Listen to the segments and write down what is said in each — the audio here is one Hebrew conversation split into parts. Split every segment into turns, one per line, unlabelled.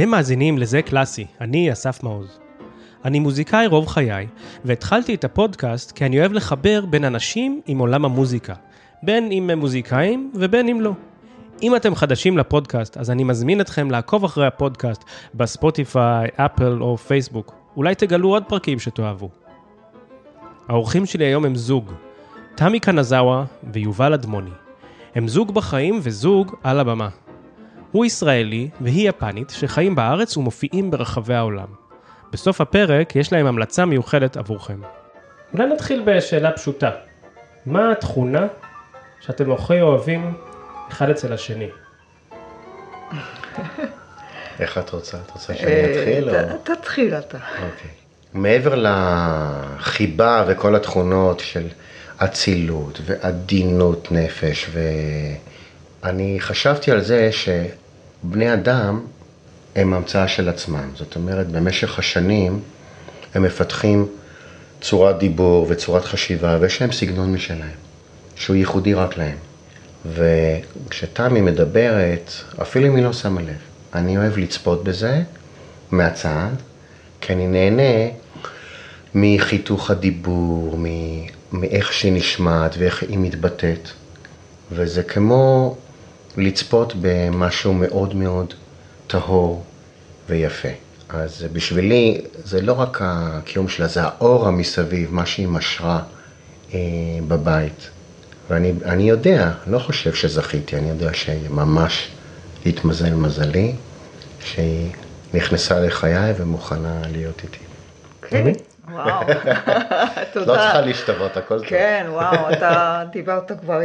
אתם מאזינים לזה קלאסי, אני אסף מעוז. אני מוזיקאי רוב חיי, והתחלתי את הפודקאסט כי אני אוהב לחבר בין אנשים עם עולם המוזיקה, בין אם הם מוזיקאים ובין אם לא. אם אתם חדשים לפודקאסט, אז אני מזמין אתכם לעקוב אחרי הפודקאסט בספוטיפיי, אפל או פייסבוק. אולי תגלו עוד פרקים שתאהבו. האורחים שלי היום הם זוג, תמי קנזאווה ויובל אדמוני. הם זוג בחיים וזוג על הבמה. הוא ישראלי והיא יפנית שחיים בארץ ומופיעים ברחבי העולם. בסוף הפרק יש להם המלצה מיוחדת עבורכם. אולי נתחיל בשאלה פשוטה. מה התכונה שאתם הכי אוהבים אחד אצל השני?
איך את רוצה? את רוצה שאני אתחיל?
אה, ת- תתחיל אתה.
אוקיי. מעבר לחיבה וכל התכונות של אצילות ועדינות נפש, ואני חשבתי על זה שבני אדם הם המצאה של עצמם. זאת אומרת, במשך השנים הם מפתחים צורת דיבור וצורת חשיבה, ויש להם סגנון משלהם, שהוא ייחודי רק להם. וכשתמי מדברת, אפילו אם היא לא שמה לב, אני אוהב לצפות בזה מהצד, כי אני נהנה מחיתוך הדיבור, מ- מאיך שהיא נשמעת ואיך היא מתבטאת. וזה כמו לצפות במשהו מאוד מאוד טהור ויפה. אז בשבילי זה לא רק הקיום שלה, זה האורה מסביב, מה שהיא משרה אה, בבית. ואני אני יודע, לא חושב שזכיתי, אני יודע שממש התמזל מזלי, שהיא נכנסה לחיי ומוכנה להיות איתי.
כן, וואו, תודה.
לא צריכה להשתוות, הכל טוב.
כן, וואו, אתה דיברת כבר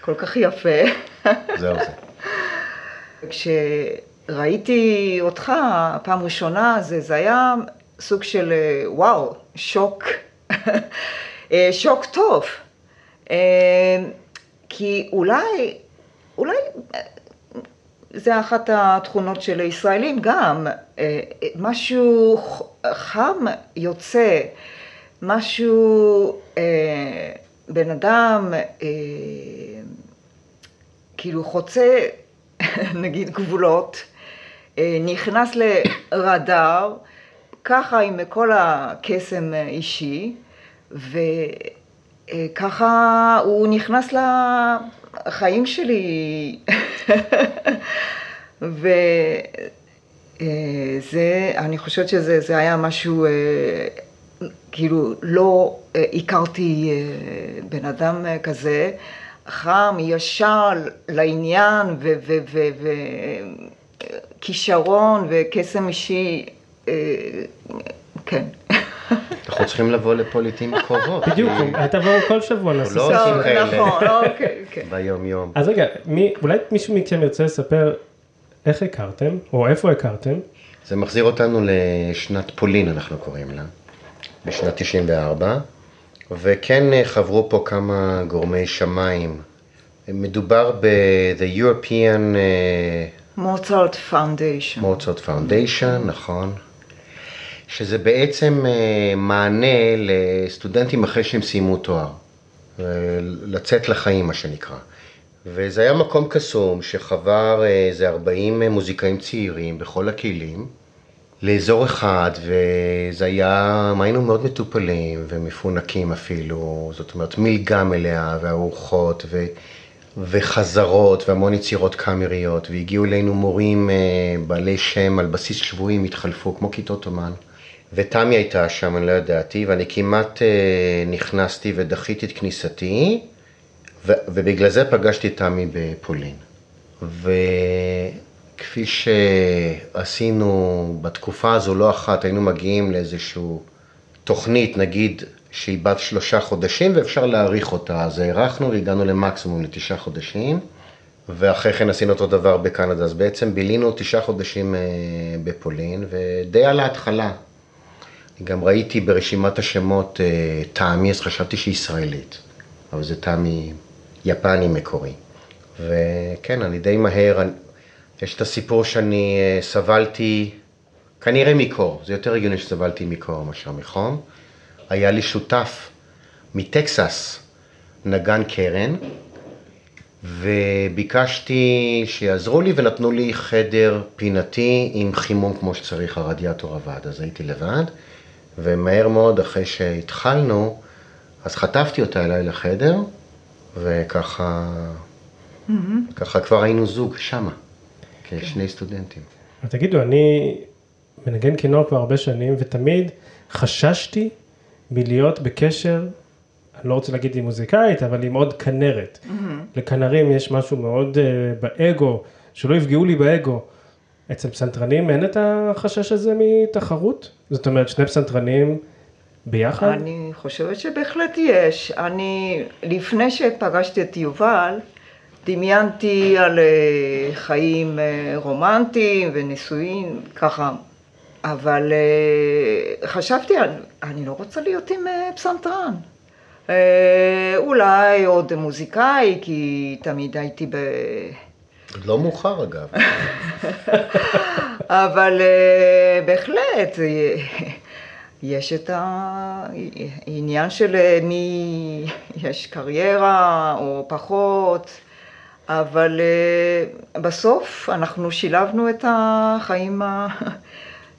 כל כך יפה.
זהו זה.
כשראיתי אותך פעם ראשונה, זה, זה היה סוג של וואו, שוק, שוק טוב. אה, כי אולי, אולי זה אחת התכונות של הישראלים גם, אה, משהו חם יוצא, משהו, אה, בן אדם, אה, כאילו חוצה, נגיד, גבולות, נכנס לרדאר, ככה עם כל הקסם אישי, וככה הוא נכנס לחיים שלי. וזה, אני חושבת שזה זה היה משהו, אה, כאילו, לא אה, הכרתי אה, בן אדם אה, כזה, חם, ישר, לעניין, וכישרון וקסם אישי, אה, כן.
אנחנו צריכים לבוא לפה לעיתים קרובות.
בדיוק, תבואו כל שבוע נעשה
לא. עושים כאלה.
נכון, אוקיי, כן.
ביום יום.
אז רגע, אולי מישהו מכם ירצה לספר איך הכרתם, או איפה הכרתם?
זה מחזיר אותנו לשנת פולין, אנחנו קוראים לה, בשנת 94, וכן אה, חברו פה כמה גורמי שמיים. מדובר ב-The European אה,
Mozart Foundation.
Mozart Foundation, נכון, שזה בעצם אה, מענה לסטודנטים אחרי שהם סיימו תואר, אה, לצאת לחיים מה שנקרא. וזה היה מקום קסום שחבר אה, איזה 40 מוזיקאים צעירים בכל הכלים לאזור אחד, וזה היה, היינו מאוד מטופלים ומפונקים אפילו, זאת אומרת מלגה מלאה וארוחות ו... וחזרות והמון יצירות קאמריות, והגיעו אלינו מורים בעלי שם על בסיס שבועי, התחלפו כמו כיתות אומן. ותמי הייתה שם, אני לא ידעתי, ואני כמעט אה, נכנסתי ודחיתי את כניסתי, ו- ובגלל זה פגשתי את תמי בפולין. וכפי שעשינו בתקופה הזו לא אחת, היינו מגיעים לאיזושהי תוכנית, נגיד, שהיא בת שלושה חודשים ואפשר להאריך אותה, אז הארכנו והגענו למקסימום לתשעה חודשים, ואחרי כן עשינו אותו דבר בקנדה, אז בעצם בילינו תשעה חודשים אה, בפולין, ודי על ההתחלה. גם ראיתי ברשימת השמות אה, טעמי, אז חשבתי שהיא ישראלית, אבל זה טעמי יפני מקורי. וכן, אני די מהר, אני, יש את הסיפור שאני אה, סבלתי, כנראה מקור, זה יותר הגיוני שסבלתי מקור מאשר מחום. היה לי שותף מטקסס, נגן קרן, וביקשתי שיעזרו לי ונתנו לי חדר פינתי עם חימום כמו שצריך, הרדיאטור עבד, אז הייתי לבד, ומהר מאוד אחרי שהתחלנו, אז חטפתי אותה אליי לחדר, וככה, mm-hmm. ככה כבר היינו זוג שמה, כשני סטודנטים.
תגידו, אני מנגן כינור כבר הרבה שנים, ותמיד חששתי מלהיות בקשר אני לא רוצה להגיד עם מוזיקאית, אבל עם עוד כנרת. Mm-hmm. לכנרים יש משהו מאוד uh, באגו, שלא יפגעו לי באגו. אצל פסנתרנים אין את החשש הזה מתחרות? זאת אומרת, שני פסנתרנים ביחד?
אני חושבת שבהחלט יש. אני, לפני שפגשתי את יובל, דמיינתי על uh, חיים uh, רומנטיים ונישואים, ככה. אבל uh, חשבתי, אני לא רוצה להיות עם uh, פסנתרן. אה, אולי עוד מוזיקאי, כי תמיד הייתי ב...
לא מאוחר אגב.
אבל אה, בהחלט, אה, יש את העניין של מי יש קריירה או פחות, אבל בסוף אנחנו שילבנו את החיים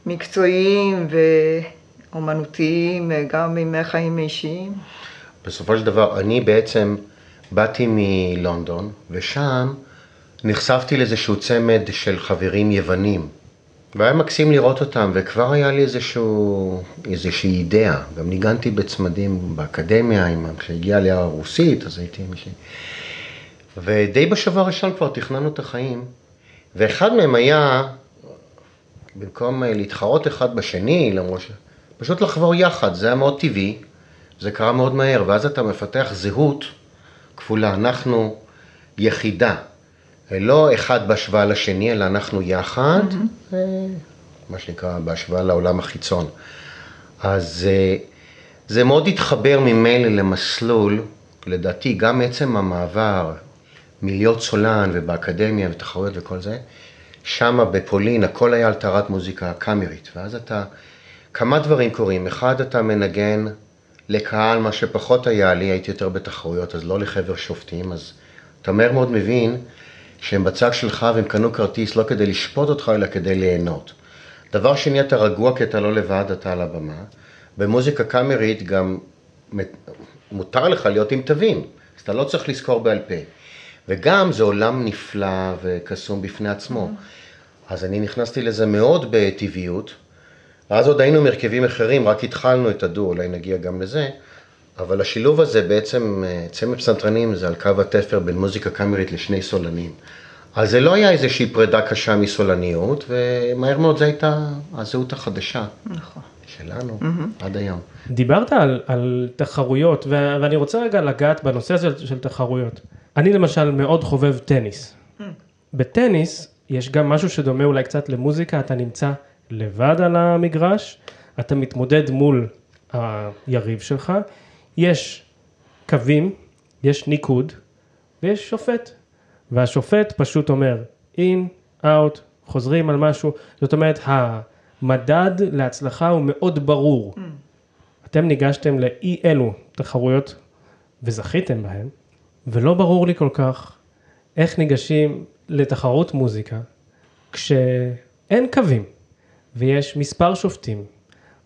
המקצועיים ואומנותיים גם עם חיים אישיים.
בסופו של דבר, אני בעצם באתי מלונדון, ושם נחשפתי לאיזשהו צמד של חברים יוונים. והיה מקסים לראות אותם, וכבר היה לי איזשהו, איזושהי אידאה. גם ניגנתי בצמדים באקדמיה, כשהגיעה לי הרוסית, אז הייתי עם מישהי. ודי בשבוע הראשון כבר תכננו את החיים, ואחד מהם היה, במקום להתחרות אחד בשני, למרות ש... פשוט לחבור יחד, זה היה מאוד טבעי. זה קרה מאוד מהר, ואז אתה מפתח זהות כפולה. אנחנו יחידה, לא אחד בהשוואה לשני, אלא אנחנו יחד, mm-hmm. מה שנקרא בהשוואה לעולם החיצון. אז אה, זה מאוד התחבר ממילא למסלול, לדעתי גם עצם המעבר מלהיות סולן ובאקדמיה ותחרויות וכל זה, שמה בפולין הכל היה על טהרת מוזיקה קאמרית, ואז אתה, כמה דברים קורים, אחד אתה מנגן לקהל, מה שפחות היה לי, הייתי יותר בתחרויות, אז לא לחבר שופטים, אז אתה מהר מאוד מבין שהם בצד שלך והם קנו כרטיס לא כדי לשפוט אותך, אלא כדי ליהנות. דבר שני, אתה רגוע כי אתה לא לבד, אתה על הבמה. במוזיקה קאמרית גם מותר לך להיות עם תווים, אז אתה לא צריך לזכור בעל פה. וגם זה עולם נפלא וקסום בפני עצמו. אז אני נכנסתי לזה מאוד בטבעיות. אז עוד היינו מרכבים אחרים, רק התחלנו את הדו, אולי נגיע גם לזה, אבל השילוב הזה בעצם, אה, צמד פסנתרנים זה על קו התפר בין מוזיקה קאמרית לשני סולנים. אז זה לא היה איזושהי פרידה קשה מסולניות, ומהר מאוד זו הייתה הזהות החדשה. נכון. שלנו, mm-hmm. עד היום.
דיברת על, על תחרויות, ו- ואני רוצה רגע לגעת בנושא הזה של תחרויות. אני למשל מאוד חובב טניס. Mm. בטניס יש גם משהו שדומה אולי קצת למוזיקה, אתה נמצא לבד על המגרש, אתה מתמודד מול היריב שלך, יש קווים, יש ניקוד ויש שופט, והשופט פשוט אומר אין, אאוט, חוזרים על משהו, זאת אומרת המדד להצלחה הוא מאוד ברור. Mm. אתם ניגשתם לאי אלו תחרויות וזכיתם בהם, ולא ברור לי כל כך איך ניגשים לתחרות מוזיקה כשאין קווים. ויש מספר שופטים,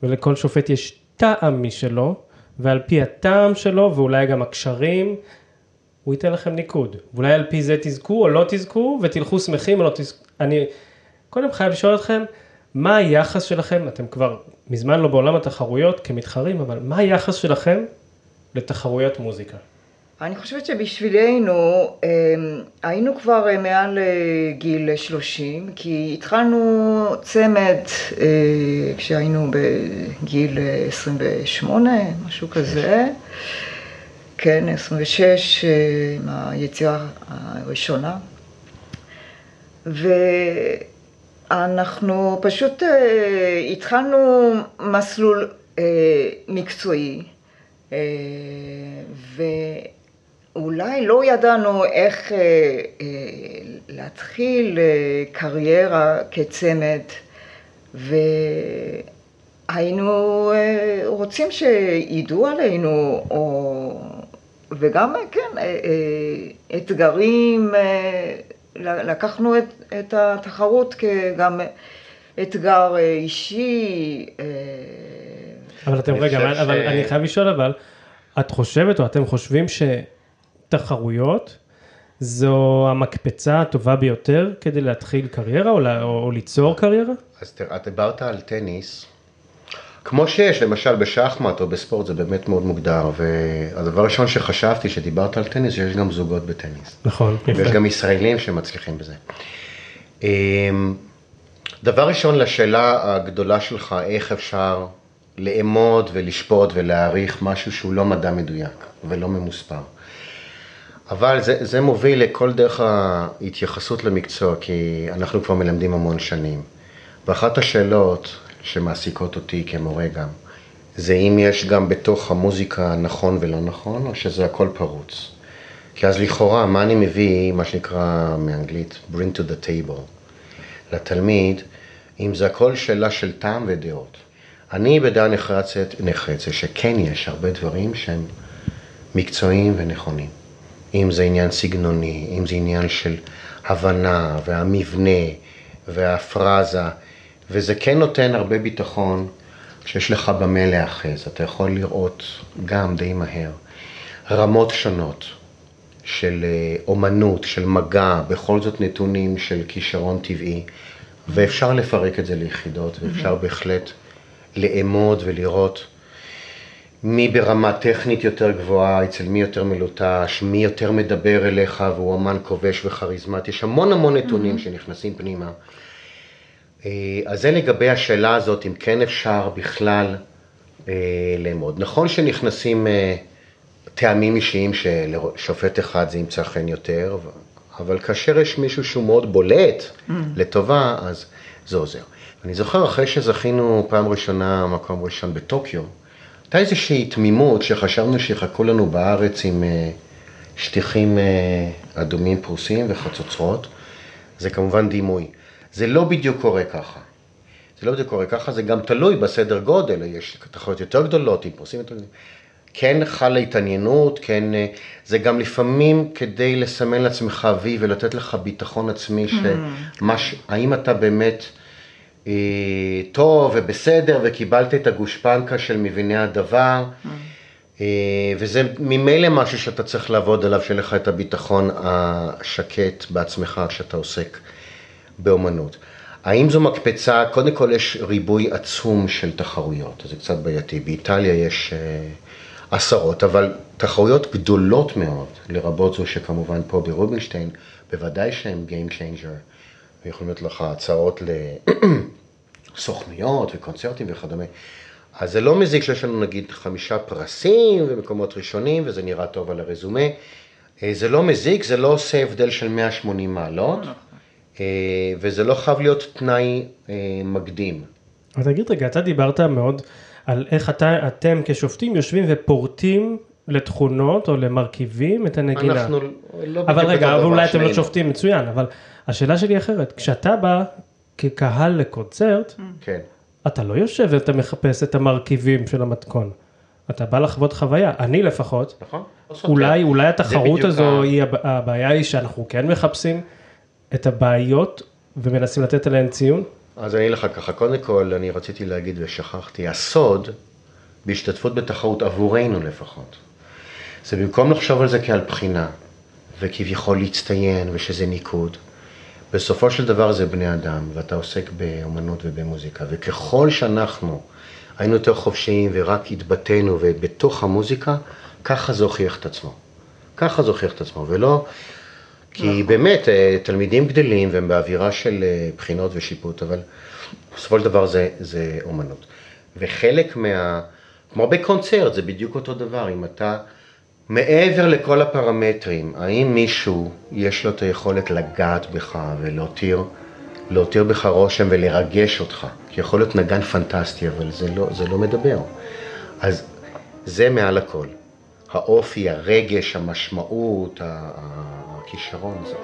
ולכל שופט יש טעם משלו, ועל פי הטעם שלו, ואולי גם הקשרים, הוא ייתן לכם ניקוד. ואולי על פי זה תזכו או לא תזכו, ותלכו שמחים או לא תזכו. אני קודם חייב לשאול אתכם, מה היחס שלכם, אתם כבר מזמן לא בעולם התחרויות כמתחרים, אבל מה היחס שלכם לתחרויות מוזיקה?
אני חושבת שבשבילנו אמ, היינו כבר אה, מעל אה, גיל 30, כי התחלנו צמד אה, כשהיינו בגיל 28, משהו כזה. כן, 26 עם היציאה הראשונה. ואנחנו פשוט התחלנו מסלול מקצועי. ו... אולי לא ידענו איך אה, אה, להתחיל אה, קריירה כצמד, והיינו רוצים שידעו עלינו, או וגם, כן, אתגרים, לקחנו את, את התחרות כגם אתגר אישי.
אבל אתם, רגע, ש... אבל אני חייב לשאול אבל, את חושבת או אתם חושבים שתחרויות זו המקפצה הטובה ביותר כדי להתחיל קריירה או, או, או ליצור קריירה?
אז תראה, את דיברת על טניס. כמו שיש, למשל בשחמט או בספורט זה באמת מאוד מוגדר, והדבר הראשון שחשבתי שדיברת על טניס, שיש גם זוגות בטניס.
נכון,
יפה. ויש גם ישראלים שמצליחים בזה. אמ, דבר ראשון לשאלה הגדולה שלך, איך אפשר לאמוד ולשפוט ולהעריך משהו שהוא לא מדע מדויק ולא ממוספר. אבל זה, זה מוביל לכל דרך ההתייחסות למקצוע, כי אנחנו כבר מלמדים המון שנים. ואחת השאלות שמעסיקות אותי כמורה גם, זה אם יש גם בתוך המוזיקה נכון ולא נכון, או שזה הכל פרוץ. כי אז לכאורה, מה אני מביא, מה שנקרא מאנגלית, bring to the table, לתלמיד, אם זה הכל שאלה של טעם ודעות. אני בדעה נחרצת, נחרצת שכן יש הרבה דברים שהם מקצועיים ונכונים. אם זה עניין סגנוני, אם זה עניין של הבנה והמבנה והפרזה, וזה כן נותן הרבה ביטחון כשיש לך במה להאחז. אתה יכול לראות גם די מהר רמות שונות של אה, אומנות, של מגע, בכל זאת נתונים של כישרון טבעי, ואפשר לפרק את זה ליחידות, ואפשר בהחלט לאמוד ולראות מי ברמה טכנית יותר גבוהה, אצל מי יותר מלוטש, מי יותר מדבר אליך והוא אמן כובש וכריזמטי, יש המון המון נתונים mm-hmm. שנכנסים פנימה. אה, אז זה לגבי השאלה הזאת, אם כן אפשר בכלל אה, לאמוד. נכון שנכנסים אה, טעמים אישיים שלשופט אחד זה ימצא חן יותר, אבל כאשר יש מישהו שהוא מאוד בולט mm. לטובה, אז זה עוזר. אני זוכר אחרי שזכינו פעם ראשונה, מקום ראשון בטוקיו, הייתה איזושהי תמימות שחשבנו שיחכו לנו בארץ עם אה, שטיחים אה, אדומים פרוסים וחצוצרות. זה כמובן דימוי. זה לא בדיוק קורה ככה. זה לא בדיוק קורה ככה, זה גם תלוי בסדר גודל, יש תחרויות יותר גדולות עם פרוסים יותר גדולים. כן חלה התעניינות, כן, אה, זה גם לפעמים כדי לסמן לעצמך וי ולתת לך ביטחון עצמי, שמש, האם אתה באמת טוב ובסדר וקיבלת את הגושפנקה של מביני הדבר, אה, וזה ממילא משהו שאתה צריך לעבוד עליו, שיהיה לך את הביטחון השקט בעצמך כשאתה עוסק באומנות. האם זו מקפצה? קודם כל יש ריבוי עצום של תחרויות, זה קצת בעייתי. באיטליה יש עשרות, אבל תחרויות גדולות מאוד, לרבות זו שכמובן פה ברובינשטיין, בוודאי שהן Game Changer. ויכולים להיות לך הצעות לסוכנויות וקונצרטים וכדומה. אז זה לא מזיק שיש לנו נגיד חמישה פרסים ומקומות ראשונים, וזה נראה טוב על הרזומה. אה, זה לא מזיק, זה לא עושה הבדל של 180 מעלות, אה, וזה לא חייב להיות תנאי אה, מקדים.
אז תגיד רגע, אתה דיברת מאוד על איך אתה, אתם כשופטים יושבים ופורטים לתכונות או למרכיבים את הנגינה. אנחנו לא אבל רגע, אבל אולי אתם לא שופטים מצוין, אבל השאלה שלי אחרת, כשאתה בא כקהל לקונצרט,
כן.
אתה לא יושב ואתה מחפש את המרכיבים של המתכון. אתה בא לחוות חוויה, אני לפחות,
נכון,
אולי, אולי התחרות הזו, היא, הבעיה היא שאנחנו כן מחפשים את הבעיות ומנסים לתת עליהן ציון?
אז אני לך ככה, קודם כל אני רציתי להגיד ושכחתי, הסוד בהשתתפות בתחרות עבורנו לפחות, זה במקום לחשוב על זה כעל בחינה, וכביכול להצטיין ושזה ניקוד, בסופו של דבר זה בני אדם, ואתה עוסק באומנות ובמוזיקה, וככל שאנחנו היינו יותר חופשיים ורק התבטאנו ובתוך המוזיקה, ככה זה הוכיח את עצמו. ככה זה הוכיח את עצמו, ולא... כי נכון. באמת, אה, תלמידים גדלים והם באווירה של אה, בחינות ושיפוט, אבל בסופו של דבר זה, זה אומנות. וחלק מה... כמו בקונצרט, זה בדיוק אותו דבר, אם אתה... מעבר לכל הפרמטרים, האם מישהו יש לו את היכולת לגעת בך ולהותיר להותיר בך רושם ולרגש אותך? כי יכול להיות נגן פנטסטי, אבל זה לא, זה לא מדבר. אז זה מעל הכל. האופי, הרגש, המשמעות, הכישרון, זה...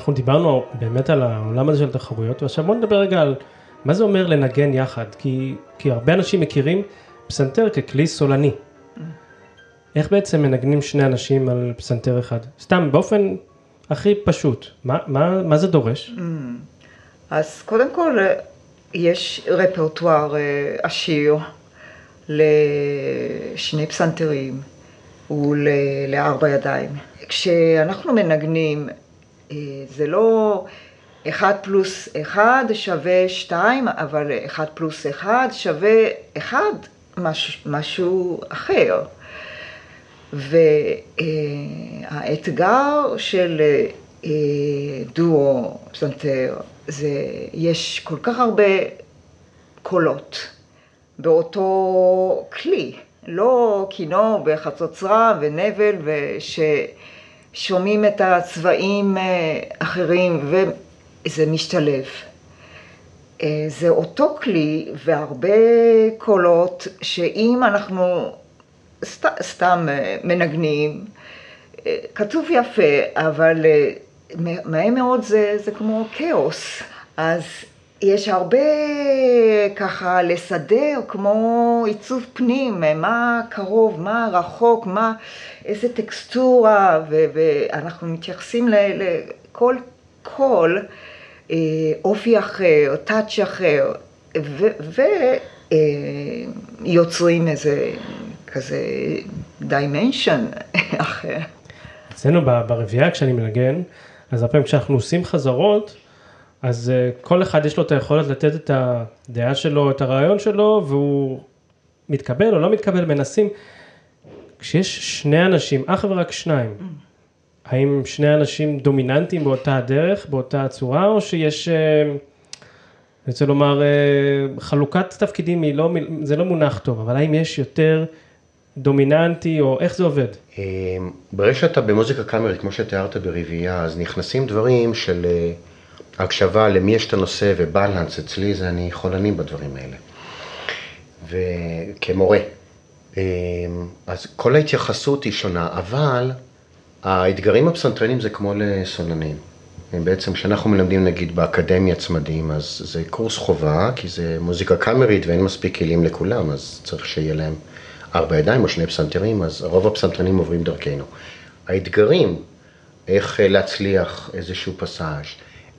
אנחנו דיברנו באמת על העולם הזה של תחרויות, ועכשיו בוא נדבר רגע על מה זה אומר לנגן יחד, כי, כי הרבה אנשים מכירים פסנתר ככלי סולני. איך בעצם מנגנים שני אנשים על פסנתר אחד? סתם, באופן הכי פשוט, מה, מה, מה זה דורש?
אז קודם כל, יש רפרטואר אה, עשיר לשני פסנתרים ולארבע ידיים. כשאנחנו מנגנים, זה לא אחד פלוס אחד שווה שתיים, אבל אחד פלוס אחד שווה אחד, מש, משהו אחר. והאתגר של אה, דואו פסנתר זה יש כל כך הרבה קולות באותו כלי, לא כינור וחצוצרה ונבל וששומעים את הצבעים אה, אחרים וזה משתלב. אה, זה אותו כלי והרבה קולות שאם אנחנו סת, סתם אה, מנגנים, כתוב יפה, אבל מהר מאוד זה, זה כמו כאוס. אז יש הרבה ככה לסדר כמו עיצוב פנים, מה קרוב, מה רחוק, מה, איזה טקסטורה, ו- ואנחנו מתייחסים לכל קול, אה, אופי אחר, touch אחר, ויוצרים אה, איזה כזה dimension אחר.
אצלנו ברביעייה כשאני מנגן, אז הרבה פעמים כשאנחנו עושים חזרות, אז uh, כל אחד יש לו את היכולת לתת את הדעה שלו, את הרעיון שלו, והוא מתקבל או לא מתקבל, מנסים. כשיש שני אנשים, אך ורק שניים, האם שני אנשים דומיננטיים באותה הדרך, באותה הצורה, או שיש, uh, אני רוצה לומר, uh, חלוקת תפקידים, לא, זה לא מונח טוב, אבל האם יש יותר דומיננטי, או איך זה עובד?
ברגע שאתה במוזיקה קאמרית, כמו שתיארת ברביעייה, אז נכנסים דברים של אה, הקשבה למי יש את הנושא ובלנס, אצלי זה אני חולני בדברים האלה. וכמורה. אמ, אז כל ההתייחסות היא שונה, אבל האתגרים הפסנתרנים זה כמו לסולנים. בעצם כשאנחנו מלמדים נגיד באקדמיה צמדים, אז זה קורס חובה, כי זה מוזיקה קאמרית ואין מספיק כלים לכולם, אז צריך שיהיה להם ארבע ידיים או שני פסנתרים, אז רוב הפסנתרנים עוברים דרכנו. האתגרים, איך להצליח איזשהו פסאז',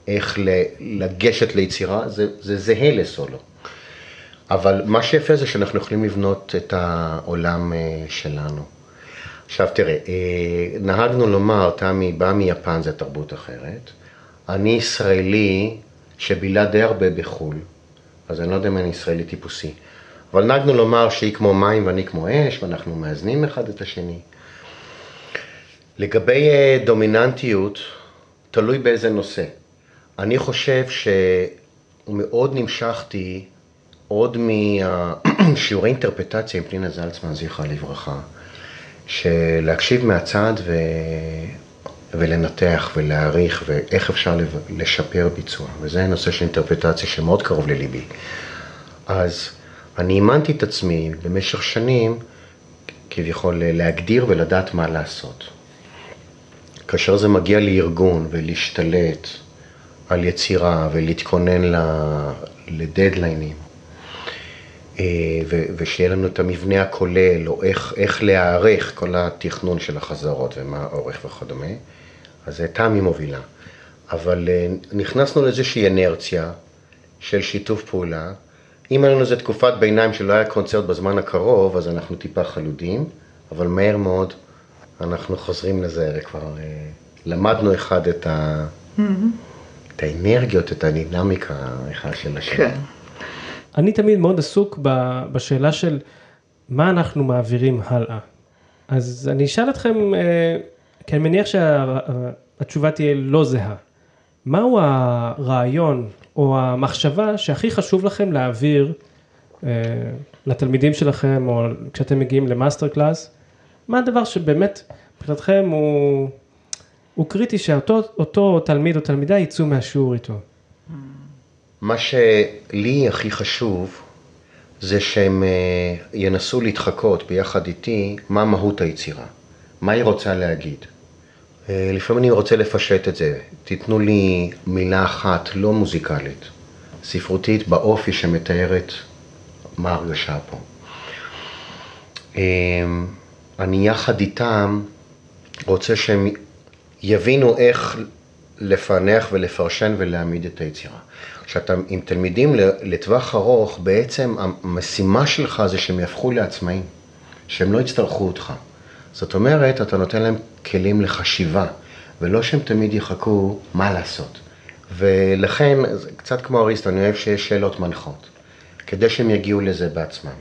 איך לגשת ליצירה, זה, זה זהה לסולו. אבל מה שיפה זה שאנחנו יכולים לבנות את העולם אה, שלנו. עכשיו תראה, אה, נהגנו לומר, תמי בא מיפן, זה תרבות אחרת. אני ישראלי שבילה די הרבה בחו"ל, אז אני לא יודע אם אני ישראלי טיפוסי. אבל נהגנו לומר שהיא כמו מים ואני כמו אש, ואנחנו מאזנים אחד את השני. לגבי אה, דומיננטיות, תלוי באיזה נושא. אני חושב שמאוד נמשכתי עוד משיעורי אינטרפטציה עם פנינה זלצמן, זכרה לברכה, שלהקשיב מהצד ו... ולנתח ולהעריך ואיך אפשר לשפר ביצוע, וזה נושא של אינטרפטציה שמאוד קרוב לליבי. אז אני אימנתי את עצמי במשך שנים כביכול להגדיר ולדעת מה לעשות. כאשר זה מגיע לארגון ולהשתלט על יצירה ולהתכונן לדדליינים, אה, ושיהיה לנו את המבנה הכולל, או איך, איך להיערך כל התכנון של החזרות ומה האורך וכדומה, אז זה תמי מובילה. אבל אה, נכנסנו לאיזושהי אנרציה של שיתוף פעולה, אם היה לנו איזה תקופת ביניים שלא היה קונצרט בזמן הקרוב, אז אנחנו טיפה חלודים, אבל מהר מאוד אנחנו חוזרים לזה, וכבר אה, למדנו אחד את, ה... mm-hmm. את האנרגיות, את הדינמיקה אחד של השני. כן.
אני תמיד מאוד עסוק בשאלה של מה אנחנו מעבירים הלאה. אז אני אשאל אתכם, אה, כי אני מניח שהתשובה תהיה לא זהה. מהו הרעיון או המחשבה שהכי חשוב לכם להעביר אה, לתלמידים שלכם, או כשאתם מגיעים ל master class, מה הדבר שבאמת מבחינתכם הוא, הוא קריטי שאותו תלמיד או תלמידה יצאו מהשיעור איתו?
מה שלי הכי חשוב זה שהם אה, ינסו להתחקות ביחד איתי מה מהות היצירה, מה היא רוצה להגיד. אה, לפעמים אני רוצה לפשט את זה. תיתנו לי מילה אחת לא מוזיקלית, ספרותית באופי שמתארת מה ההרגשה פה. אה, אני יחד איתם רוצה שהם יבינו איך לפענח ולפרשן ולהעמיד את היצירה. כשאתה עם תלמידים לטווח ארוך, בעצם המשימה שלך זה שהם יהפכו לעצמאים, שהם לא יצטרכו אותך. זאת אומרת, אתה נותן להם כלים לחשיבה, ולא שהם תמיד יחכו מה לעשות. ולכן, קצת כמו אריסטו, אני אוהב שיש שאלות מנחות, כדי שהם יגיעו לזה בעצמם.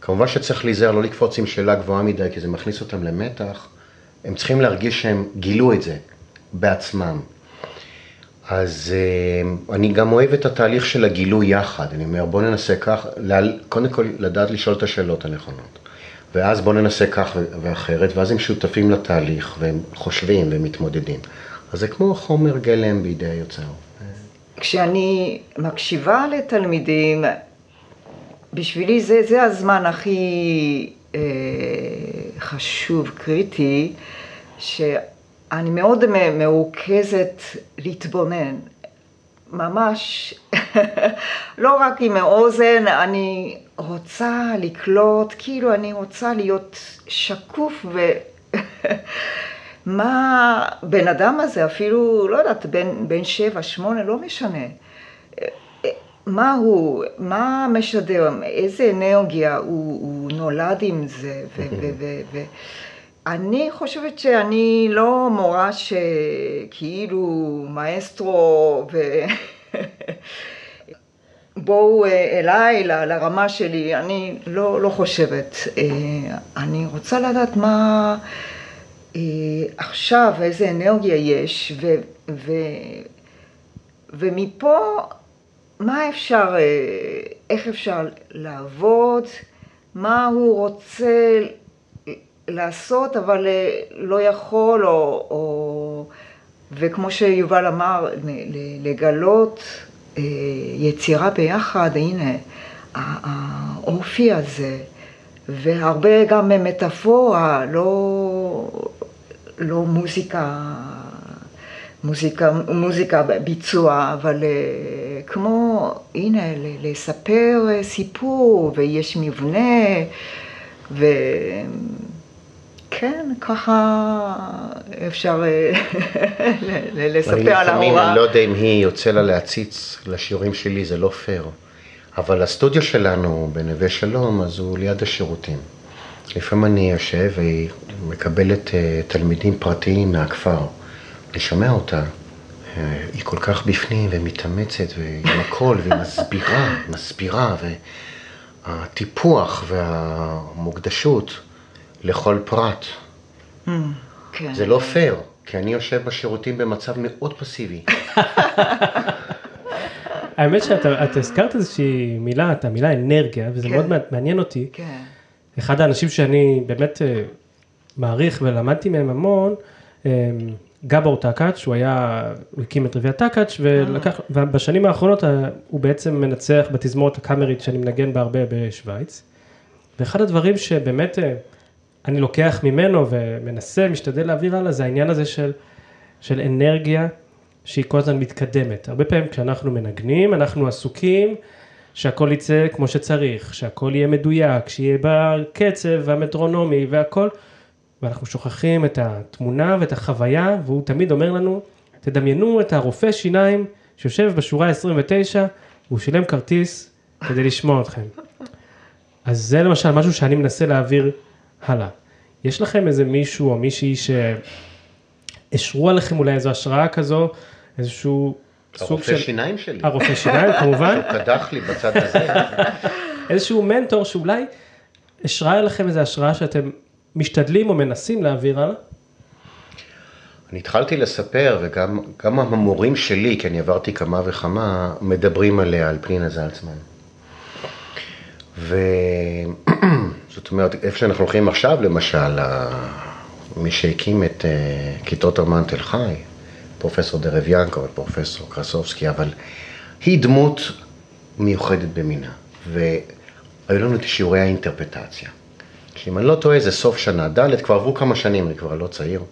כמובן שצריך להיזהר, לא לקפוץ עם שאלה גבוהה מדי, כי זה מכניס אותם למתח. הם צריכים להרגיש שהם גילו את זה בעצמם. אז אה, אני גם אוהב את התהליך של הגילוי יחד. אני אומר, בוא ננסה כך, קודם כל לדעת לשאול את השאלות הנכונות. ואז בוא ננסה כך ואחרת, ואז הם שותפים לתהליך, והם חושבים ומתמודדים. אז זה כמו חומר גלם בידי היוצר.
כשאני מקשיבה לתלמידים, בשבילי זה, זה הזמן הכי אה, חשוב, קריטי, שאני מאוד מרוכזת להתבונן. ממש, לא רק עם האוזן, אני רוצה לקלוט, כאילו אני רוצה להיות שקוף ו... מה בן אדם הזה, אפילו, לא יודעת, בין, בין שבע, שמונה, לא משנה. מה הוא, מה משדר, איזה אנרגיה הוא, הוא נולד עם זה. ואני חושבת שאני לא מורה שכאילו מאסטרו ו... בואו אה, אליי, לרמה שלי, אני לא, לא חושבת. אה, אני רוצה לדעת מה אה, עכשיו, איזה אנרגיה יש, ו, ו, ומפה מה אפשר, איך אפשר לעבוד, מה הוא רוצה לעשות, אבל לא יכול, או, או וכמו שיובל אמר, לגלות אה, יצירה ביחד, הנה, האופי הזה, והרבה גם מטאפורה, לא, לא מוזיקה, מוזיקה, מוזיקה ביצוע, אבל אה, כמו, הנה, לספר סיפור, ויש מבנה, ו... כן, ככה אפשר אה, לספר על ההוראה.
אני לא יודע אם היא יוצא לה להציץ לשיעורים שלי, זה לא פייר. אבל הסטודיו שלנו בנווה שלום, אז הוא ליד השירותים. לפעמים אני יושב והיא מקבלת אה, תלמידים פרטיים מהכפר. אני שומע אותה, אה, היא כל כך בפנים ומתאמצת ועם הכל, והיא מסבירה, מסבירה, והטיפוח והמוקדשות. לכל פרט. Mm, כן. זה לא פייר, כי אני יושב בשירותים במצב מאוד פסיבי.
האמת שאת הזכרת איזושהי מילה, את המילה אנרגיה, וזה כן. מאוד מעניין אותי. כן. אחד האנשים שאני באמת אה, מעריך ולמדתי מהם המון, אה, גבור טקאץ', הוא היה, הוא הקים את רביע טקאץ', ולקח, ובשנים האחרונות אה, הוא בעצם מנצח בתזמורת הקאמרית שאני מנגן בה הרבה בשוויץ. ואחד הדברים שבאמת אני לוקח ממנו ומנסה, משתדל להעביר הלאה, זה העניין הזה של, של אנרגיה שהיא כל הזמן מתקדמת. הרבה פעמים כשאנחנו מנגנים, אנחנו עסוקים שהכל יצא כמו שצריך, שהכל יהיה מדויק, שיהיה בקצב המטרונומי והכל, ואנחנו שוכחים את התמונה ואת החוויה, והוא תמיד אומר לנו, תדמיינו את הרופא שיניים שיושב בשורה 29, והוא שילם כרטיס כדי לשמוע אתכם. אז זה למשל משהו שאני מנסה להעביר הלאה. יש לכם איזה מישהו או מישהי שהשרו עליכם אולי איזו השראה כזו, איזשהו
סוג של... הרופא שיניים שלי.
הרופא שיניים כמובן.
שהוא קדח לי בצד הזה.
איזשהו מנטור שאולי השרה עליכם איזו השראה שאתם משתדלים או מנסים להעביר הלאה?
אני התחלתי לספר, וגם המורים שלי, כי אני עברתי כמה וכמה, מדברים עליה, על פנינה זלצמן. ו... זאת אומרת, איפה שאנחנו הולכים עכשיו, למשל, מי שהקים את אה, כיתות ארמן תל חי, פרופסור דרביאנקו ופרופסור קרסובסקי, אבל היא דמות מיוחדת במינה, והיו לנו את שיעורי האינטרפטציה. שאם אני לא טועה, זה סוף שנה ד', כבר עברו כמה שנים, אני כבר לא צעיר.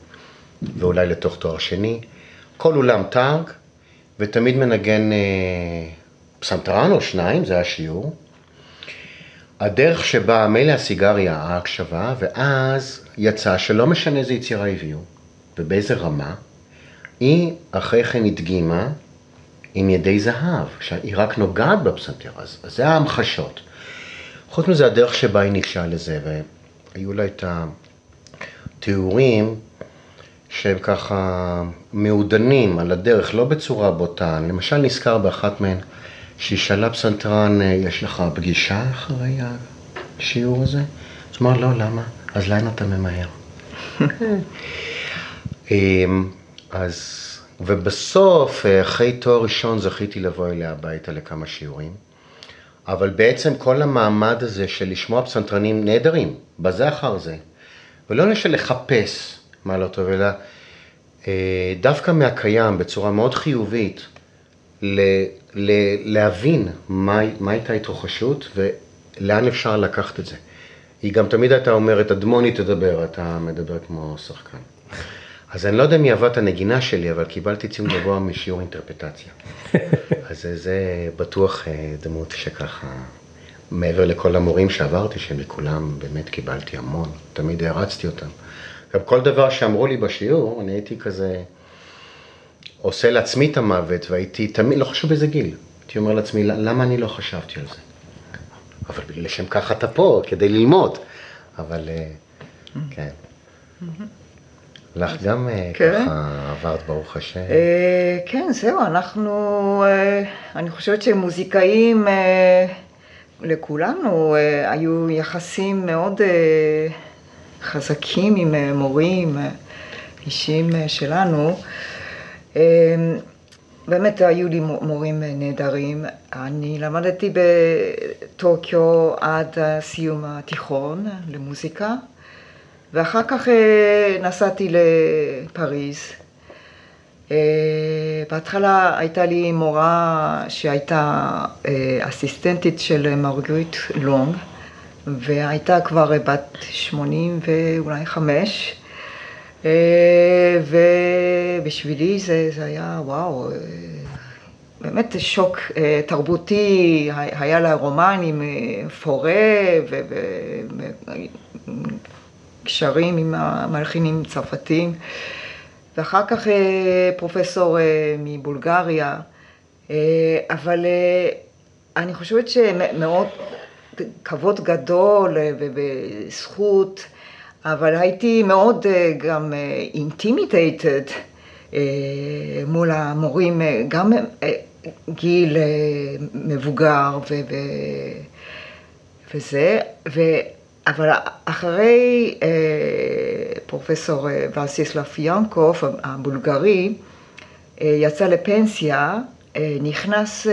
ואולי לתוך תואר שני. כל אולם טאג, ותמיד מנגן אה, פסנתרן או שניים, זה השיעור. הדרך שבה מילא הסיגריה, ההקשבה, ואז יצא שלא משנה איזה יצירה הביאו ובאיזה רמה, היא אחרי כן הדגימה עם ידי זהב, שהיא רק נוגעת בפסנתר, אז, זה ההמחשות. חוץ מזה, הדרך שבה היא ניגשה לזה, והיו לה את התיאורים שהם ככה מעודנים על הדרך, לא בצורה בוטה. למשל, נזכר באחת מהן, שהיא שאלה פסנתרן, יש לך פגישה אחרי השיעור הזה? אז אמר, לא, למה? אז לאן אתה ממהר? אמ, אז, ובסוף, אחרי תואר ראשון, זכיתי לבוא אליה הביתה לכמה שיעורים. אבל בעצם כל המעמד הזה של לשמוע פסנתרנים נהדרים, בזה אחר זה, ולא לשל לחפש מה לא טוב, אלא אה, דווקא מהקיים, בצורה מאוד חיובית, ל, ל, להבין מה, מה הייתה התרחשות ולאן אפשר לקחת את זה. היא גם תמיד הייתה אומרת, אדמוני תדבר, אתה מדבר כמו שחקן. אז אני לא יודע מי אהבה את הנגינה שלי, אבל קיבלתי ציון גבוה משיעור אינטרפטציה. אז זה בטוח אה, דמות שככה, מעבר לכל המורים שעברתי, שמכולם באמת קיבלתי המון, תמיד הערצתי אותם. גם כל דבר שאמרו לי בשיעור, אני הייתי כזה עושה לעצמי את המוות, והייתי תמיד, לא חשוב באיזה גיל, הייתי אומר לעצמי, למה אני לא חשבתי על זה? אבל לשם כך אתה פה, כדי ללמוד. אבל אה, כן. לך גם אה, כן. ככה עברת, ברוך השם.
אה, כן, זהו, אנחנו, אני חושבת שמוזיקאים, לכולנו היו יחסים מאוד חזקים עם מורים אישיים שלנו. באמת היו לי מורים נהדרים. אני למדתי בטוקיו עד סיום התיכון למוזיקה, ואחר כך אה, נסעתי לפריז. אה, בהתחלה הייתה לי מורה שהייתה אה, אסיסטנטית של מרגריט לונג, והייתה כבר בת 80 ואולי חמש. ובשבילי זה, זה היה וואו, באמת שוק תרבותי, היה לה רומן עם פורה וקשרים עם המלחינים הצרפתים, ואחר כך פרופסור מבולגריה, אבל אני חושבת שמאוד כבוד גדול וזכות אבל הייתי מאוד אה, גם intimidated אה, אה, מול המורים, גם גיל מבוגר ו... וזה, ו... אבל אחרי פרופסור ונציסלב ינקוף הבולגרי יצא לפנסיה, נכנס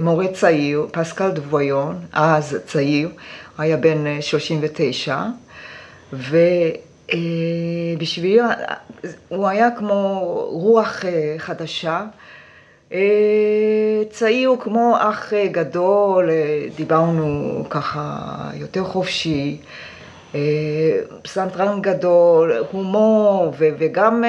מורה צעיר, פסקל דבויון, אז צעיר, היה בן 39, ובשבילי הוא היה כמו רוח אה, חדשה. אה, צעיר כמו אח גדול, אה, דיברנו ככה יותר חופשי, פסנתרן גדול, הומור וגם,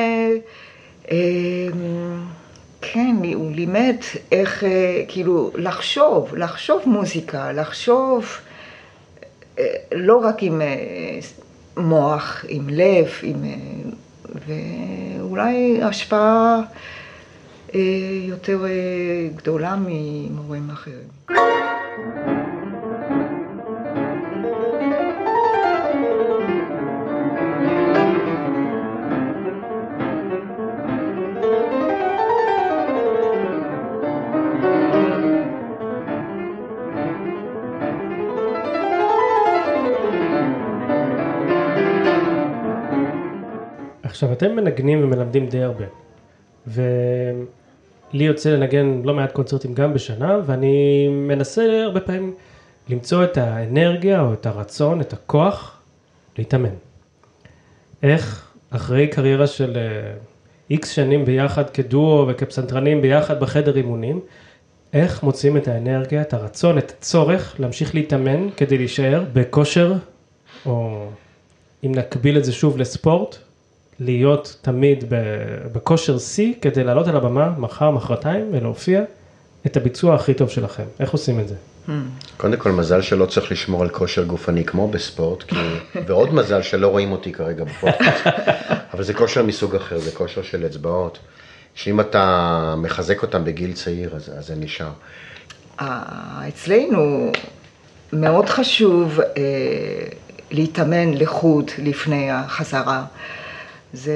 כן, הוא לימד איך כאילו לחשוב, לחשוב מוזיקה, לחשוב לא רק עם מוח, עם לב, עם... ואולי השפעה אה, יותר אה, גדולה ממורים אחרים.
עכשיו, אתם מנגנים ומלמדים די הרבה, ולי יוצא לנגן לא מעט קונצרטים גם בשנה, ואני מנסה הרבה פעמים למצוא את האנרגיה או את הרצון, את הכוח, להתאמן. איך אחרי קריירה של איקס uh, שנים ביחד כדואו וכפסנתרנים ביחד בחדר אימונים, איך מוצאים את האנרגיה, את הרצון, את הצורך להמשיך להתאמן כדי להישאר בכושר, או אם נקביל את זה שוב לספורט, להיות תמיד בכושר שיא כדי לעלות על הבמה מחר, מחרתיים ולהופיע את הביצוע הכי טוב שלכם? איך עושים את זה?
קודם כל, מזל שלא צריך לשמור על כושר גופני כמו בספורט, כי... ועוד מזל שלא רואים אותי כרגע בפודקאסט, אבל זה כושר מסוג אחר, זה כושר של אצבעות, שאם אתה מחזק אותם בגיל צעיר, אז, אז זה נשאר.
אצלנו מאוד חשוב אה, להתאמן לחוד לפני החזרה. זה,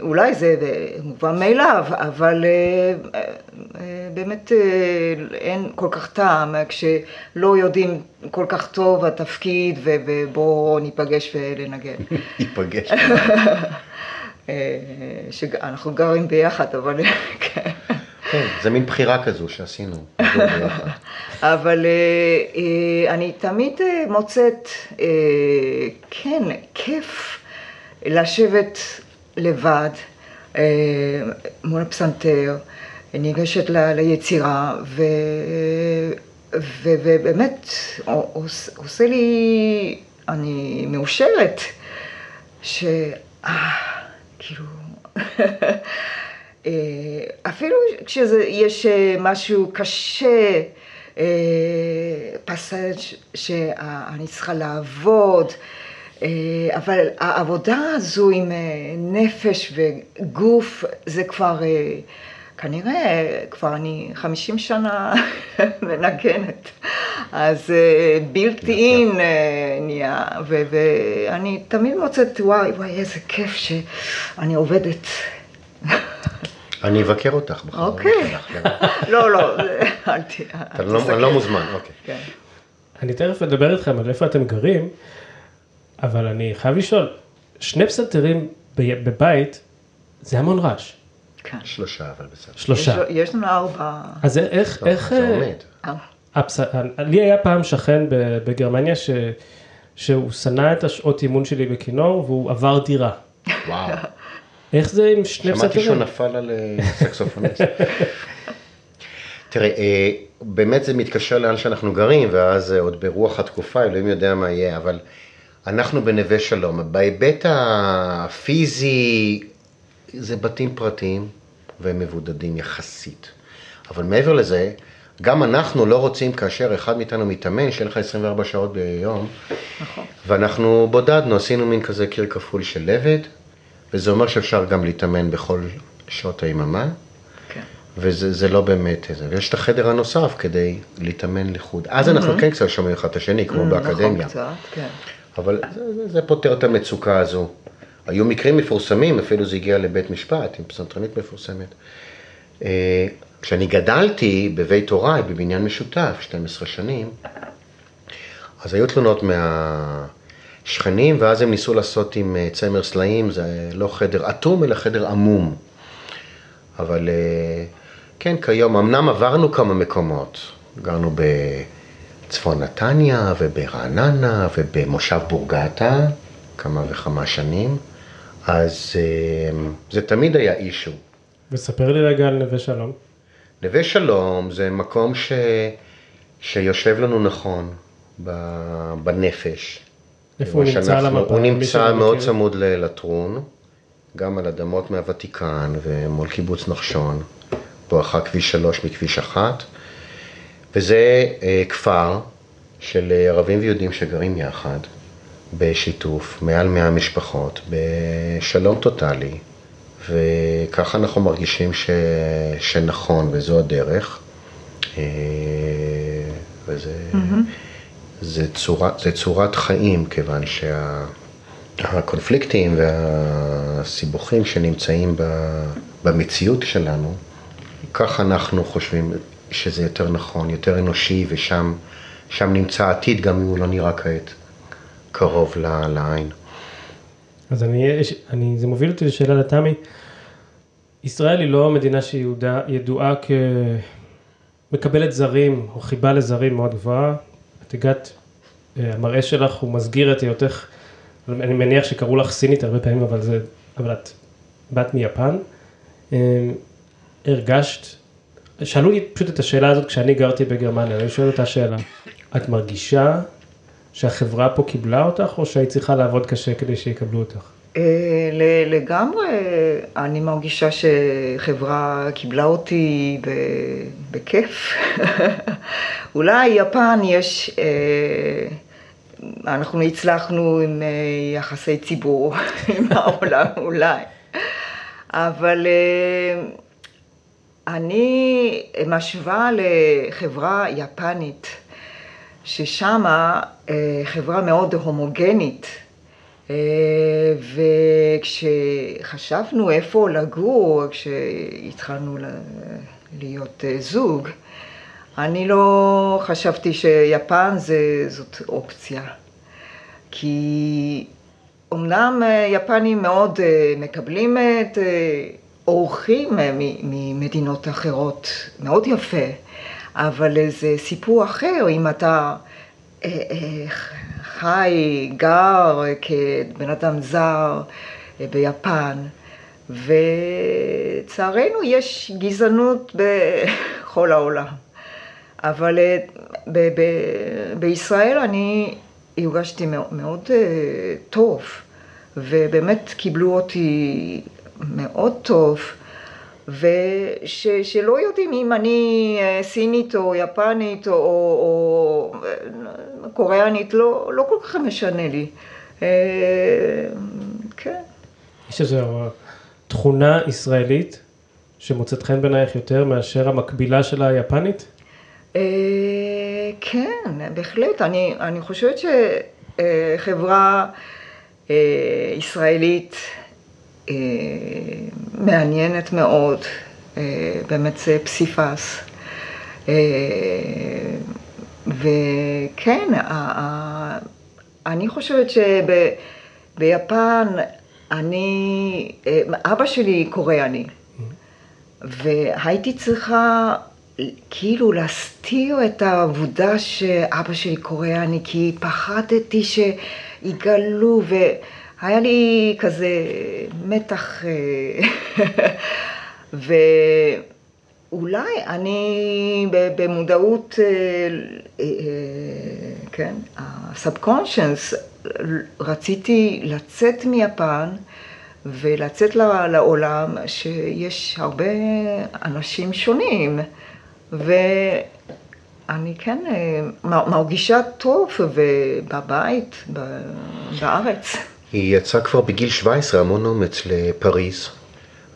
אולי זה מובן מאליו, אבל אה, אה, באמת אה, אין כל כך טעם כשלא יודעים כל כך טוב התפקיד ובואו ניפגש ולנגן.
ניפגש.
שאנחנו גרים ביחד, אבל כן.
כן, זה מין בחירה כזו שעשינו.
אבל אני תמיד מוצאת, כן, כיף. לשבת לבד אה, מול הפסנתר, ניגשת ל, ליצירה, ו, ו, ובאמת עושה לי, אני מאושרת, ש... אה, כאילו... אה, אפילו כשיש משהו קשה, פסאז' שאני צריכה לעבוד, אה, אבל העבודה הזו עם אה, נפש וגוף זה כבר, אה, כנראה, כבר אני חמישים שנה מנגנת, אז בלתי אין נהיה, ואני תמיד מוצאת, וואי, וואי, איזה כיף שאני עובדת.
אני אבקר אותך
בחר. אוקיי. לא, לא, אל תסתכל.
אני לא מוזמן, אוקיי. כן.
אני תכף אדבר איתכם על איפה אתם גרים. אבל אני חייב לשאול, שני פסנתרים בבית, זה המון רעש.
כן. שלושה, אבל בסדר.
שלושה.
יש לנו ארבע.
אז איך, איך... זה אה, עומד. הפס... לי היה פעם שכן בגרמניה ש... שהוא שנא את השעות אימון שלי בכינור והוא עבר דירה.
וואו.
איך זה עם שני פסנתרים?
שמעתי שהוא נפל על אה, סקסופוניסט. תראה, אה, באמת זה מתקשר לאן שאנחנו גרים, ואז עוד ברוח התקופה, אלוהים יודע מה יהיה, אבל אנחנו בנווה שלום. בהיבט הפיזי, זה בתים פרטיים ומבודדים יחסית. אבל מעבר לזה, גם אנחנו לא רוצים כאשר אחד מאיתנו מתאמן, שיהיה לך 24 שעות ביום. נכון. ואנחנו בודדנו, עשינו מין כזה קיר כפול של לבד, וזה אומר שאפשר גם להתאמן בכל שעות היממה. כן. וזה לא באמת איזה, ויש את החדר הנוסף כדי להתאמן לחוד. אז אנחנו כן קצת שומעים אחד את השני, כמו באקדמיה. נכון, קצת, כן. אבל זה, זה, זה פותר את המצוקה הזו. היו מקרים מפורסמים, אפילו זה הגיע לבית משפט עם פסנתרנית מפורסמת. אה, כשאני גדלתי בבית הוריי, בבניין משותף, 12 שנים, אז היו תלונות מהשכנים, ואז הם ניסו לעשות עם אה, צמר סלעים, זה לא חדר אטום, אלא חדר עמום. אבל אה, כן, כיום, אמנם עברנו כמה מקומות, גרנו ב... בצפון נתניה וברעננה ובמושב בורגטה כמה וכמה שנים, אז אה, זה תמיד היה אישו.
וספר לי רגע על נווה שלום.
נווה שלום זה מקום ש... שיושב לנו נכון בנפש.
איפה הוא נמצא על המפה?
הוא נמצא מאוד מכיר? צמוד ללטרון, גם על אדמות מהוותיקן ומול קיבוץ נחשון, בואכה כביש 3 מכביש 1. וזה אה, כפר של אה, ערבים ויהודים שגרים יחד, בשיתוף, מעל 100 משפחות, בשלום טוטאלי, וככה אנחנו מרגישים ש... שנכון וזו הדרך. אה, וזה mm-hmm. זה צורה, זה צורת חיים, כיוון שהקונפליקטים שה... והסיבוכים שנמצאים במציאות שלנו, ככה אנחנו חושבים, שזה יותר נכון, יותר אנושי, ושם נמצא העתיד, גם אם הוא לא נראה כעת קרוב לעין.
אז אני, אני, זה מוביל אותי לשאלה לתמי. ישראל היא לא מדינה שידועה כמקבלת זרים, או חיבה לזרים מאוד גבוהה. את הגעת, אה, המראה שלך הוא מסגיר את היותך, אני מניח שקראו לך סינית הרבה פעמים, אבל, זה, אבל את באת מיפן. אה, הרגשת שאלו לי פשוט את השאלה הזאת כשאני גרתי בגרמניה, אני שואל אותה שאלה. את מרגישה שהחברה פה קיבלה אותך, או שהיית צריכה לעבוד קשה כדי שיקבלו אותך?
אה, לגמרי, אני מרגישה שחברה קיבלה אותי בכיף. אולי יפן יש, אה, אנחנו הצלחנו עם אה, יחסי ציבור עם העולם, אולי. אבל אני משווה לחברה יפנית, ששמה אה, חברה מאוד הומוגנית. אה, וכשחשבנו איפה לגור, כשהתחלנו להיות אה, זוג, אני לא חשבתי שיפן זה, זאת אופציה. כי אמנם יפנים מאוד מקבלים את אורחים אה, ממדינות אחרות, מאוד יפה, אבל זה סיפור אחר אם אתה אה, אה, חי, גר כבן אדם זר ביפן, ולצערנו יש גזענות בכל העולם. אבל ב- ב- בישראל אני הרגשתי מאוד, מאוד טוב, ובאמת קיבלו אותי מאוד טוב, ושלא יודעים אם אני אה, סינית או יפנית או, או, או אה, קוריאנית, לא, לא כל כך משנה לי. אה, כן.
יש איזו תכונה ישראלית שמוצאת חן בעינייך יותר מאשר המקבילה של היפנית?
כן, בהחלט. אני, אני חושבת שחברה ישראלית מעניינת מאוד, אה, באמת זה פסיפס. אה, וכן, אני חושבת שביפן אני, אה, אבא שלי קוריאני. והייתי צריכה כאילו להסתיר את העבודה שאבא שלי קוריאני, כי פחדתי שיגלו, והיה לי כזה מתח, אה, ואולי אני במודעות, אה, אה, כן, ה-subconscious, רציתי לצאת מיפן. ולצאת לעולם שיש הרבה אנשים שונים, ואני כן מרגישה טוב בבית, בארץ.
היא יצאה כבר בגיל 17, המון אומץ לפריז.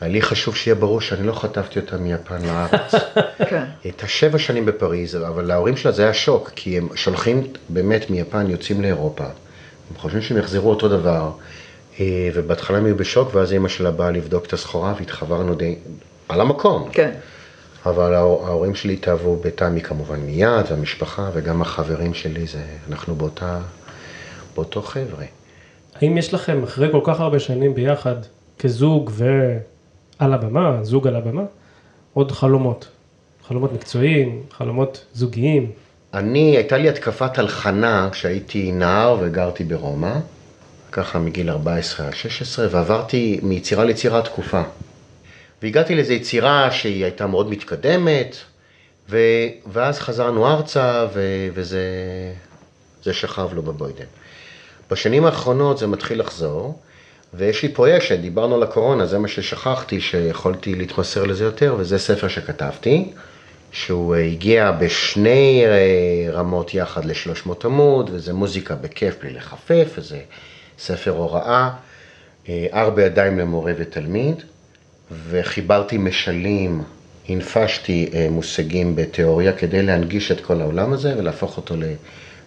היה לי חשוב שיהיה ברור שאני לא חטפתי אותה מיפן לארץ.
כן.
היא הייתה שבע שנים בפריז, אבל להורים שלה זה היה שוק, כי הם שולחים באמת מיפן, יוצאים לאירופה. הם חושבים שהם יחזרו אותו דבר, אה, ובהתחלה הם היו בשוק, ואז אמא שלה באה לבדוק את הסחורה, והתחברנו די... על המקום.
כן.
אבל ההור- ההורים שלי התאהבו בתמי כמובן מיד, והמשפחה, וגם החברים שלי, זה... אנחנו באותה... באותו חבר'ה.
האם יש לכם, אחרי כל כך הרבה שנים ביחד, כזוג ועל הבמה, זוג על הבמה, עוד חלומות? חלומות מקצועיים, חלומות זוגיים.
אני, הייתה לי התקפת הלחנה כשהייתי נער וגרתי ברומא, ככה מגיל 14 עד 16, ועברתי מיצירה ליצירה תקופה. והגעתי לאיזו יצירה שהיא הייתה מאוד מתקדמת, ו... ואז חזרנו ארצה, ו... וזה זה שכב לו בבוידן. בשנים האחרונות זה מתחיל לחזור, ויש לי פרויקט שדיברנו על הקורונה, זה מה ששכחתי, שיכולתי להתמסר לזה יותר, וזה ספר שכתבתי, שהוא אה, הגיע בשני אה, רמות יחד ל-300 עמוד, וזה מוזיקה בכיף בלי לחפף, וזה ספר הוראה, אה, ארבע ידיים למורה ותלמיד, וחיברתי משלים, הנפשתי אה, מושגים בתיאוריה כדי להנגיש את כל העולם הזה ולהפוך אותו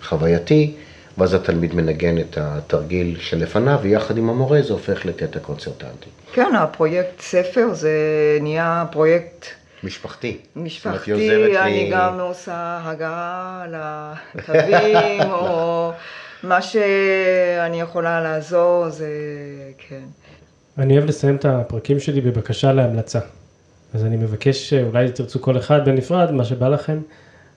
לחווייתי, ואז התלמיד מנגן את התרגיל שלפניו, ויחד עם המורה זה הופך לקטע קונצרטנטי.
כן, הפרויקט ספר זה נהיה פרויקט
משפחתי.
משפחתי, אני
לי-
גם עושה הגעה לקווים, או מה שאני יכולה לעזור, זה כן.
אני אוהב לסיים את הפרקים שלי בבקשה להמלצה. אז אני מבקש שאולי תרצו כל אחד בנפרד, מה שבא לכם,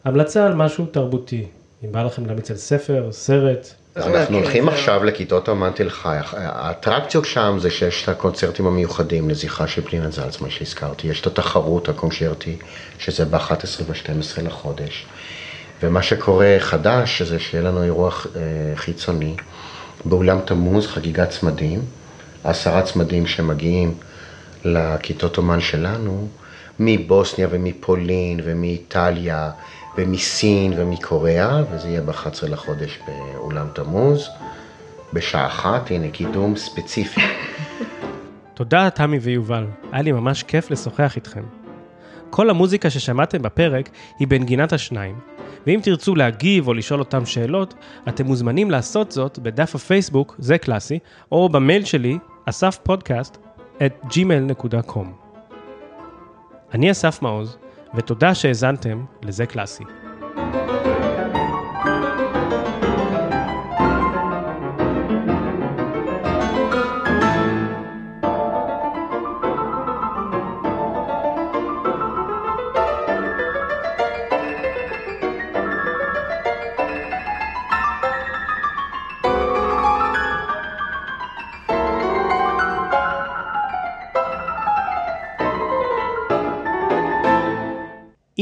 המלצה על משהו תרבותי. אם בא לכם להמליץ על ספר, סרט,
אז אנחנו הולכים עכשיו לכיתות אומן תל חי. האטרקציות שם זה שיש את הקונצרטים המיוחדים לזכרה של פנינה זלצמן שהזכרתי. יש את התחרות הקונצ'רטי, שזה ב-11 ו-12 לחודש. ומה שקורה חדש זה שיהיה לנו אירוע אה, חיצוני באולם תמוז, חגיגת צמדים, עשרה צמדים שמגיעים לכיתות אומן שלנו, מבוסניה ומפולין ומאיטליה ומסין ומקוריאה, וזה יהיה ב-11 לחודש באולם תמוז, בשעה אחת, הנה קידום ספציפי.
תודה, תמי ויובל. היה לי ממש כיף לשוחח איתכם. כל המוזיקה ששמעתם בפרק היא בנגינת השניים, ואם תרצו להגיב או לשאול אותם שאלות, אתם מוזמנים לעשות זאת בדף הפייסבוק, זה קלאסי, או במייל שלי, אסף פודקאסט, את gmail.com. אני אסף מעוז, ותודה שהאזנתם לזה קלאסי.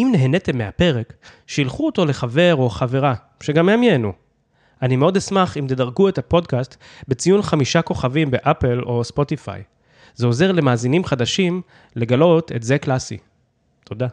אם נהניתם מהפרק, שילחו אותו לחבר או חברה, שגם הם ייהנו. אני מאוד אשמח אם תדרגו את הפודקאסט בציון חמישה כוכבים באפל או ספוטיפיי. זה עוזר למאזינים חדשים לגלות את זה קלאסי. תודה.